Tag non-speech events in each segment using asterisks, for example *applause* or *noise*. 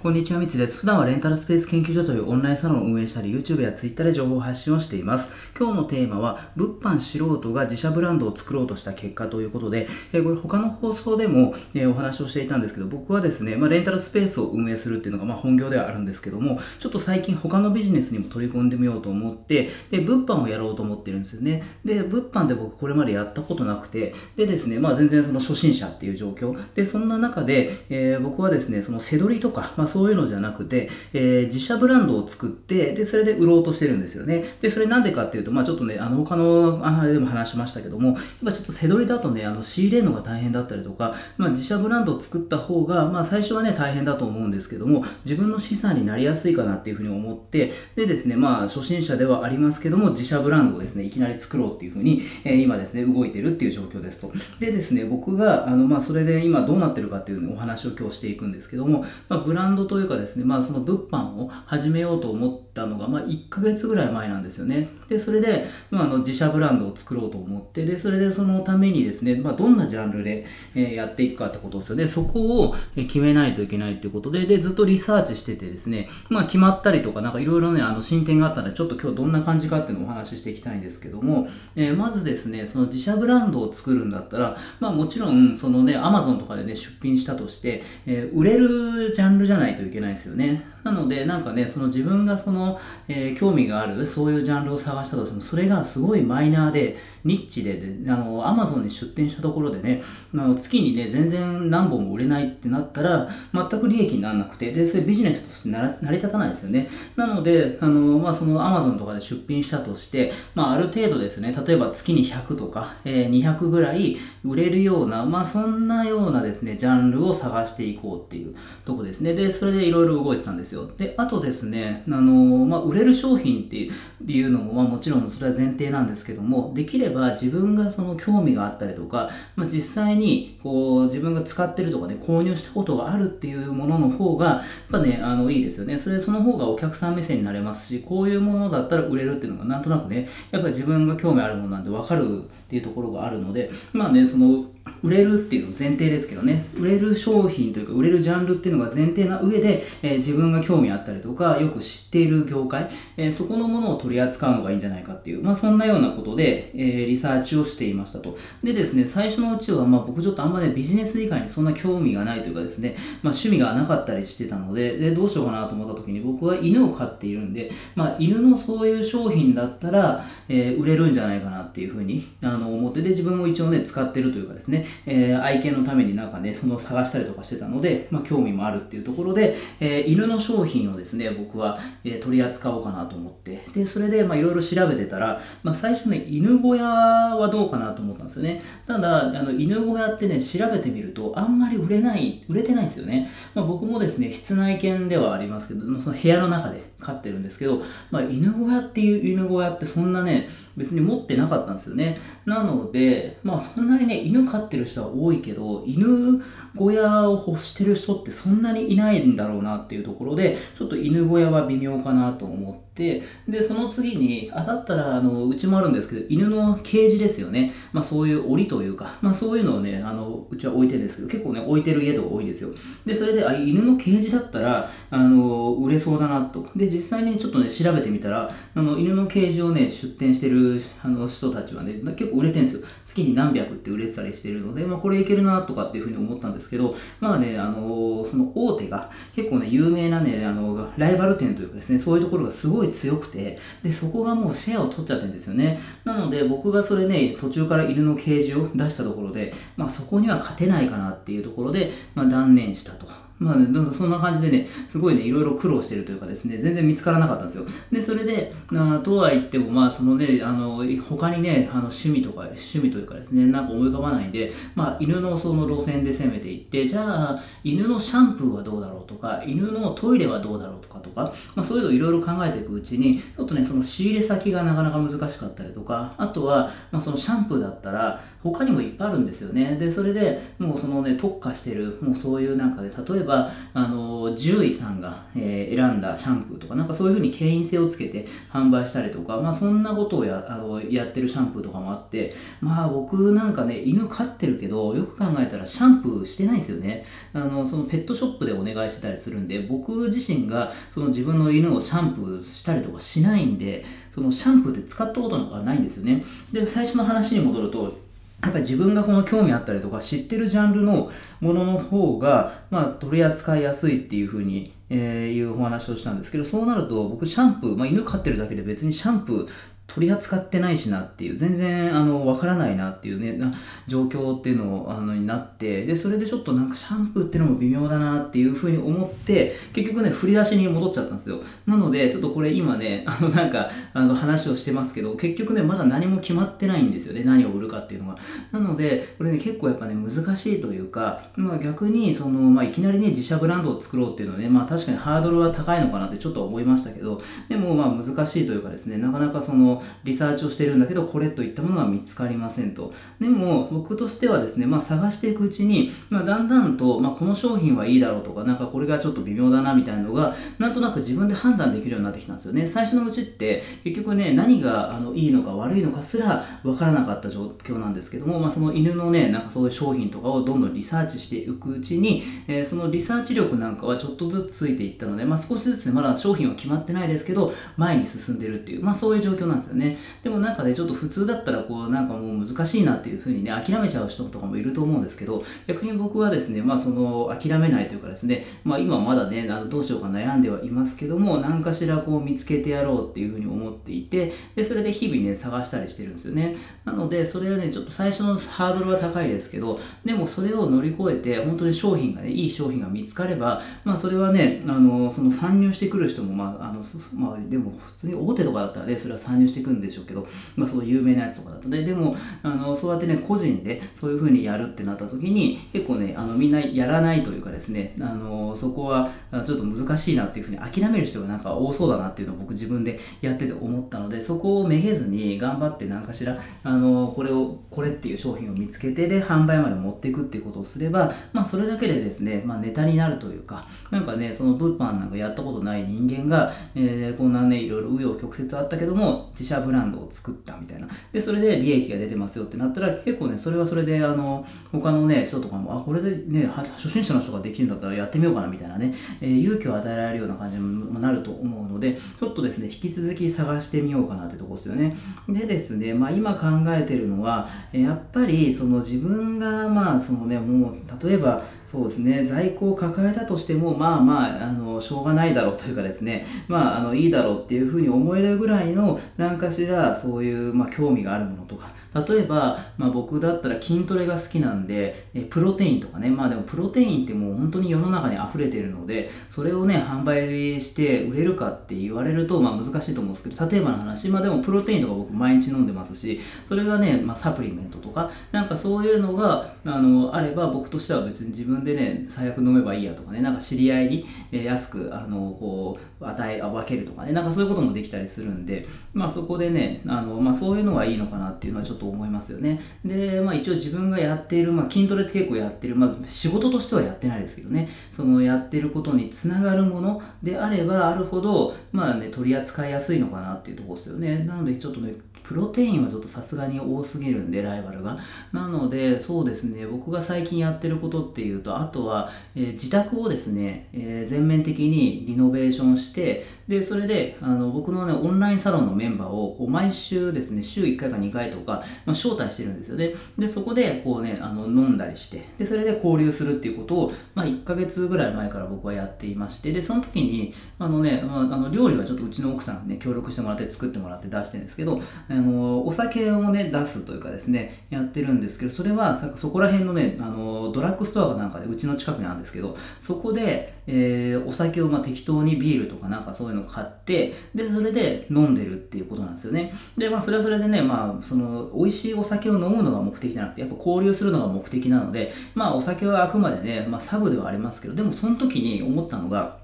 こんにちは、みつです。普段はレンタルスペース研究所というオンラインサロンを運営したり、YouTube や Twitter で情報発信をしています。今日のテーマは、物販素人が自社ブランドを作ろうとした結果ということで、えこれ他の放送でも、えお話をしていたんですけど、僕はですね、まあ、レンタルスペースを運営するっていうのがま本業ではあるんですけども、ちょっと最近他のビジネスにも取り込んでみようと思って、で、物販をやろうと思ってるんですよね。で、物販で僕これまでやったことなくて、でですね、まあ全然その初心者っていう状況。で、そんな中で、えー、僕はですね、その背取りとか、まあそういうのじゃなくて、えー、自社ブランドを作って、で、それで売ろうとしてるんですよね。で、それなんでかっていうと、まあちょっとね、あの、他のあれでも話しましたけども、今ちょっと背取りだとね、あの、仕入れるのが大変だったりとか、まあ自社ブランドを作った方が、まあ最初はね、大変だと思うんですけども、自分の資産になりやすいかなっていうふうに思って、でですね、まあ初心者ではありますけども、自社ブランドをですね、いきなり作ろうっていうふうに、えー、今ですね、動いてるっていう状況ですと。でですね、僕が、あの、まあそれで今どうなってるかっていう、ね、お話を今日していくんですけども、まあブランドというかですね、まあその物販を始めようと思ったのが、まあ、1ヶ月ぐらい前なんですよね。で、それで、まあ、あの自社ブランドを作ろうと思って、で、それでそのためにですね、まあ、どんなジャンルで、え、やっていくかってことですよね。そこを決めないといけないっていうことで、で、ずっとリサーチしててですね、まあ、決まったりとか、なんかいろいろね、あの、進展があったので、ちょっと今日どんな感じかっていうのをお話ししていきたいんですけども、えー、まずですね、その自社ブランドを作るんだったら、まあ、もちろん、そのね、アマゾンとかでね、出品したとして、えー、売れるジャンルじゃないといけないですよね。なので、なんかね、その自分がその、のえー、興味がある、そういうジャンルを探したとしても、それがすごいマイナーで、ニッチでで、あの、アマゾンに出店したところでね、あの月にね、全然何本も売れないってなったら、全く利益にならなくて、で、それビジネスとして成り立たないですよね。なので、あの、まあ、そのアマゾンとかで出品したとして、まあ、ある程度ですね、例えば月に100とか、えー、200ぐらい売れるような、まあ、そんなようなですね、ジャンルを探していこうっていうとこですね。で、それでいろいろ動いてたんですよ。で、あとですね、あの、まあ、売れる商品っていうのも、まあ、もちろんそれは前提なんですけども、できれば自分がその興味があったりとか、まあ、実際にこう自分が使ってるとかね、購入したことがあるっていうものの方が、やっぱね、あの、いいですよね。それ、その方がお客さん目線になれますし、こういうものだったら売れるっていうのがなんとなくね、やっぱり自分が興味あるものなんで分かるっていうところがあるので、まあね、その、売れるっていうの前提ですけどね、売れる商品というか、売れるジャンルっていうのが前提な上で、えー、自分が興味あったりとか、よく知っている業界、えー、そこのものを取り扱うのがいいんじゃないかっていう、まあそんなようなことで、えー、リサーチをしていましたと。でですね、最初のうちは、まあ僕ちょっとあんまね、ビジネス以外にそんな興味がないというかですね、まあ趣味がなかったりしてたので、で、どうしようかなと思った時に僕は犬を飼っているんで、まあ犬のそういう商品だったら、え売れるんじゃないかなっていうふうに、あの、思ってで、自分も一応ね、使ってるというかですね、え愛犬のためになんかね、その探したりとかしてたので、まあ、興味もあるっていうところで、えー、犬の商品をですね、僕は、えー、取り扱おうかなと思って、で、それで、まあ、いろいろ調べてたら、まあ、最初ね、犬小屋はどうかなと思ったんですよね。ただ、あの、犬小屋ってね、調べてみると、あんまり売れない、売れてないんですよね。まあ、僕もですね、室内犬ではありますけど、その部屋の中で飼ってるんですけど、まあ、犬小屋っていう犬小屋ってそんなね、別に持ってなかったんですよね。なので、まあそんなにね、犬飼ってる人は多いけど、犬小屋を欲してる人ってそんなにいないんだろうなっていうところで、ちょっと犬小屋は微妙かなと思って、で、その次に、あ、だったら、あの、うちもあるんですけど、犬のケージですよね。まあそういう檻というか、まあそういうのをね、あの、うちは置いてるんですけど、結構ね、置いてる家とか多いですよ。で、それで、あ、犬のケージだったら、あの、売れそうだなと。で、実際にちょっとね、調べてみたら、あの、犬のケージをね、出店してるあの人たちはね、結構売れてるんですよ。月に何百って売れてたりしてるので、まあこれいけるなとかっていうふうに思ったんですけど、まあね、あの、その大手が結構ね、有名なね、あの、ライバル店というかですね、そういうところがすごい強くて、で、そこがもうシェアを取っちゃってるんですよね。なので、僕がそれね、途中から犬のケージを出したところで、まあそこには勝てないかなっていうところで、まあ断念したと。まあね、なんかそんな感じでね、すごいね、いろいろ苦労してるというかですね、全然見つからなかったんですよ。で、それで、あとは言っても、まあ、そのね、あの、他にね、あの趣味とか、趣味というかですね、なんか思い浮かばないんで、まあ、犬のその路線で攻めていって、じゃあ、犬のシャンプーはどうだろうとか、犬のトイレはどうだろうとかとか、まあ、そういうのをいろいろ考えていくうちに、ちょっとね、その仕入れ先がなかなか難しかったりとか、あとは、まあ、そのシャンプーだったら、他にもいっぱいあるんですよね。で、それでもうそのね、特化してる、もうそういうなんかで、例えば、あの、獣医さんが、えー、選んだシャンプーとか、なんかそういうふうに権威性をつけて販売したりとか、まあそんなことをやあのやってるシャンプーとかもあって、まあ僕なんかね、犬飼ってるけど、よく考えたらシャンプーしてないですよね。あの、そのペットショップでお願いしてたりするんで、僕自身がその自分の犬をシャンプーしたりとかしないんで、そのシャンプーって使ったことなんかないんですよね。で、最初の話に戻ると、やっぱり自分がこの興味あったりとか知ってるジャンルのものの方が、まあ、取り扱いやすいっていうふうに、えー、いうお話をしたんですけど、そうなると僕シャンプー、まあ、犬飼ってるだけで別にシャンプー取り扱ってないしなっていう、全然、あの、わからないなっていうね、な状況っていうのを、あの、になって、で、それでちょっとなんかシャンプーっていうのも微妙だなっていうふうに思って、結局ね、振り出しに戻っちゃったんですよ。なので、ちょっとこれ今ね、あの、なんか、あの、話をしてますけど、結局ね、まだ何も決まってないんですよね、何を売るかっていうのが。なので、これね、結構やっぱね、難しいというか、まあ逆に、その、まあいきなりね、自社ブランドを作ろうっていうのはね、まあ確かにハードルは高いのかなってちょっと思いましたけど、でもまあ難しいというかですね、なかなかその、リサーチをしてしてるんだけど、これといったものが見つかりませんと。でも、僕としてはですね、まあ、探していくうちに、まあ、だんだんと、まあ、この商品はいいだろうとか、なんかこれがちょっと微妙だなみたいなのが、なんとなく自分で判断できるようになってきたんですよね。最初のうちって、結局ね、何があのいいのか悪いのかすら分からなかった状況なんですけども、まあ、その犬のね、なんかそういう商品とかをどんどんリサーチしていくうちに、えー、そのリサーチ力なんかはちょっとずつついていったので、まあ、少しずつね、まだ商品は決まってないですけど、前に進んでるっていう、まあそういう状況なんですよね。でもなんかね、ちょっと普通だったらこうなんかもう難しいなっていうふうにね諦めちゃう人とかもいると思うんですけど逆に僕はですねまあその諦めないというかですねまあ今まだねあのどうしようか悩んではいますけども何かしらこう見つけてやろうっていうふうに思っていてでそれで日々ね探したりしてるんですよねなのでそれはねちょっと最初のハードルは高いですけどでもそれを乗り越えて本当に商品がねいい商品が見つかればまあそれはねあのその参入してくる人もまああのまあでも普通に大手とかだったらねそれは参入してしていくんでしょうけどまあその有名なやつとかだと。ねでもあのそうやってね個人でそういう風にやるってなった時に結構ねあのみんなやらないというかですねあのそこはちょっと難しいなっていう風に諦める人がなんか多そうだなっていうのを僕自分でやってて思ったのでそこをめげずに頑張って何かしらあのこれをこれっていう商品を見つけてで販売まで持っていくっていうことをすればまあそれだけでですね、まあ、ネタになるというかなんかねその物販なんかやったことない人間が、えー、こんなねいろいろ紆余曲折あったけども自社ブランドを作ったみたいな。でそれで利益が出てますよってなったら結構ねそれはそれであの他のね人とかもあこれでね初心者の人ができるんだったらやってみようかなみたいなね、えー、勇気を与えられるような感じにもなると思うのでちょっとですね引き続き探してみようかなってとこですよね。でですねまあ今考えてるのはやっぱりその自分がまあそのねもう例えばそうですね、在庫を抱えたとしても、まあまあ、あの、しょうがないだろうというかですね、まあ、あの、いいだろうっていうふうに思えるぐらいの、何かしら、そういう、まあ、興味があるものとか、例えば、まあ、僕だったら筋トレが好きなんで、えプロテインとかね、まあでも、プロテインってもう本当に世の中に溢れてるので、それをね、販売して売れるかって言われると、まあ難しいと思うんですけど、例えばの話、まあでも、プロテインとか僕毎日飲んでますし、それがね、まあ、サプリメントとか、なんかそういうのが、あの、あれば、僕としては別に自分でね最悪飲めばいいやとかね。なんか知り合いに、え安くあのこう与え分けるとかね。なんかそういうこともできたりするんで。まあそこでねあの、まあ、そういうのはいいのかなっていうのはちょっと思いますよね。でまあ一応自分がやっている、まあ、筋トレって結構やってる、まあ、仕事としてはやってないですけどね。そのやってることにつながるものであればあるほどまあね取り扱いやすいのかなっていうところですよね。なのでちょっとねプロテインはちょっとさすがに多すぎるんでライバルが。なのでそうですね。僕が最近やってることっていうとあとは、えー、自宅をですね、えー、全面的にリノベーションしてでそれであの僕のねオンラインサロンのメンバーをこう毎週ですね週1回か2回とか、まあ、招待してるんですよね。でそこでこうねあの飲んだりしてでそれで交流するっていうことを、まあ、1ヶ月ぐらい前から僕はやっていましてでその時にあのね、まあ、あの料理はちょっとうちの奥さんね協力してもらって作ってもらって出してるんですけどあのお酒をね出すというかですねやってるんですけどそれはなんかそこら辺のねあのドラッグストアがなんかでうちの近くにあるんですけどそこで、えー、お酒をま適当にビールとかなんかそういうのを買ってでそれで飲んでるっていうことなんですよね。でまあそれはそれでねまあその美味しいお酒を飲むのが目的じゃなくてやっぱ交流するのが目的なのでまあお酒はあくまでね、まあ、サブではありますけどでもその時に思ったのが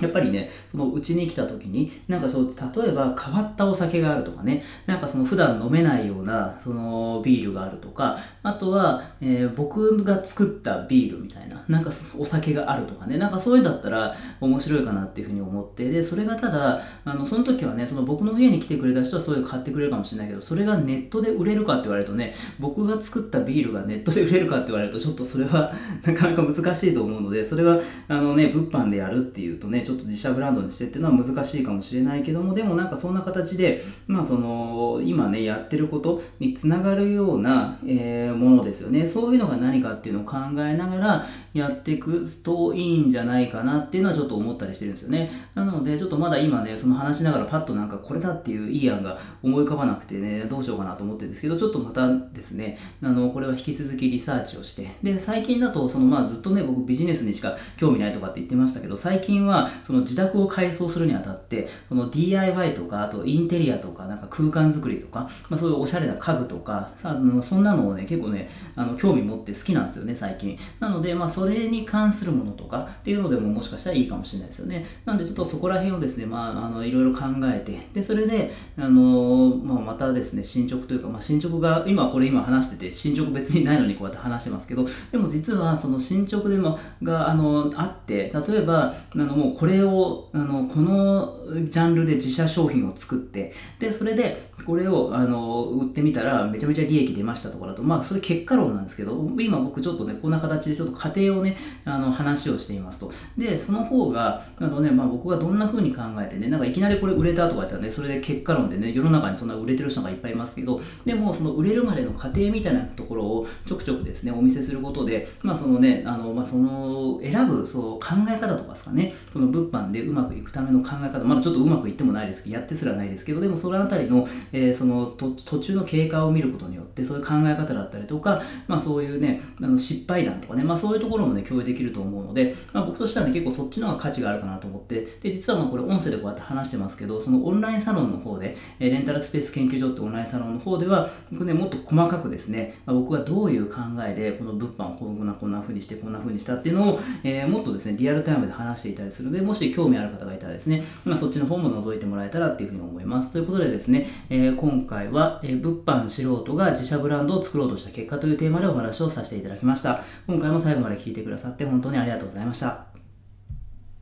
やっぱりね、そのうちに来た時に、なんかそう、例えば変わったお酒があるとかね、なんかその普段飲めないような、そのビールがあるとか、あとは、えー、僕が作ったビールみたいな、なんかそのお酒があるとかね、なんかそういうんだったら面白いかなっていうふうに思って、で、それがただ、あの、その時はね、その僕の家に来てくれた人はそういう買ってくれるかもしれないけど、それがネットで売れるかって言われるとね、僕が作ったビールがネットで *laughs* 売れるかって言われると、ちょっとそれはなかなか難しいと思うので、それは、あのね、物販でやるっていうとね、ちょっと自社ブランドにしてっていうのは難しいかもしれないけどもでもなんかそんな形でまあその今ねやってることにつながるような、えー、ものですよね。そういうのが何かっていうのを考えながらやっていくといいんじゃないかなっていうのはちょっと思ったりしてるんですよね。なのでちょっとまだ今ねその話しながらパッとなんかこれだっていういい案が思い浮かばなくてねどうしようかなと思ってるんですけどちょっとまたですねあのこれは引き続きリサーチをして。で最近だとそのまあずっとね僕ビジネスにしか興味ないとかって言ってましたけど最近はその自宅を改装するにあたって、その DIY とか、あとインテリアとか、なんか空間作りとか、まあ、そういうおしゃれな家具とか、あのそんなのをね、結構ね、あの興味持って好きなんですよね、最近。なので、まあ、それに関するものとかっていうのでももしかしたらいいかもしれないですよね。なんで、ちょっとそこら辺をですね、まあ、あのいろいろ考えて、で、それで、あのまあ、またですね、進捗というか、まあ、進捗が、今これ今話してて、進捗別にないのにこうやって話してますけど、でも実はその進捗でも、が、あの、あって、例えば、あの、もうこれを、あの、このジャンルで自社商品を作ってでそれでこれをあの売ってみたらめちゃめちゃ利益出ましたとかだとまあそれ結果論なんですけど今僕ちょっとねこんな形でちょっと家庭をねあの話をしていますと。でその方があのね、まあ、僕がどんな風に考えてねなんかいきなりこれ売れたとか言ったらねそれで結果論でね世の中にそんな売れてる人がいっぱいいますけどでもその売れるまでの過程みたいなところをちょくちょくですねお見せすることでまあそのねあの、まあ、その選ぶそう考え方とかですかねその物販でうまくいくための考え方まだちょっとうまくいってもないですけどやってすらないですけどでもそのあたりの、えー、その途中の経過を見ることによってそういう考え方だったりとか、まあ、そういうねあの失敗談とかね、まあ、そういうところもね共有できると思うので、まあ、僕としてはね結構そっちの方が価値があるかなと思ってで実はまあこれ音声でこうやって話してますけどそのオンラインサロンの方で、えー、レンタルスペース研究所ってオンラインサロンの方では僕ね、もっと細かくですね、まあ、僕がどういう考えでこの物販をこんなこんな風にしてこんな風にしたっていうのを、えー、もっとですねリアルタイムで話していたりするのでもし興味ある方がいたらですね、まあ、そっちの方も覗いてもらえたらっていうふうに思います。ということでですね、えー、今回は、えー、物販素人が自社ブランドを作ろうとした結果というテーマでお話をさせていただきました。今回も最後まで聞いてくださって本当にありがとうございました。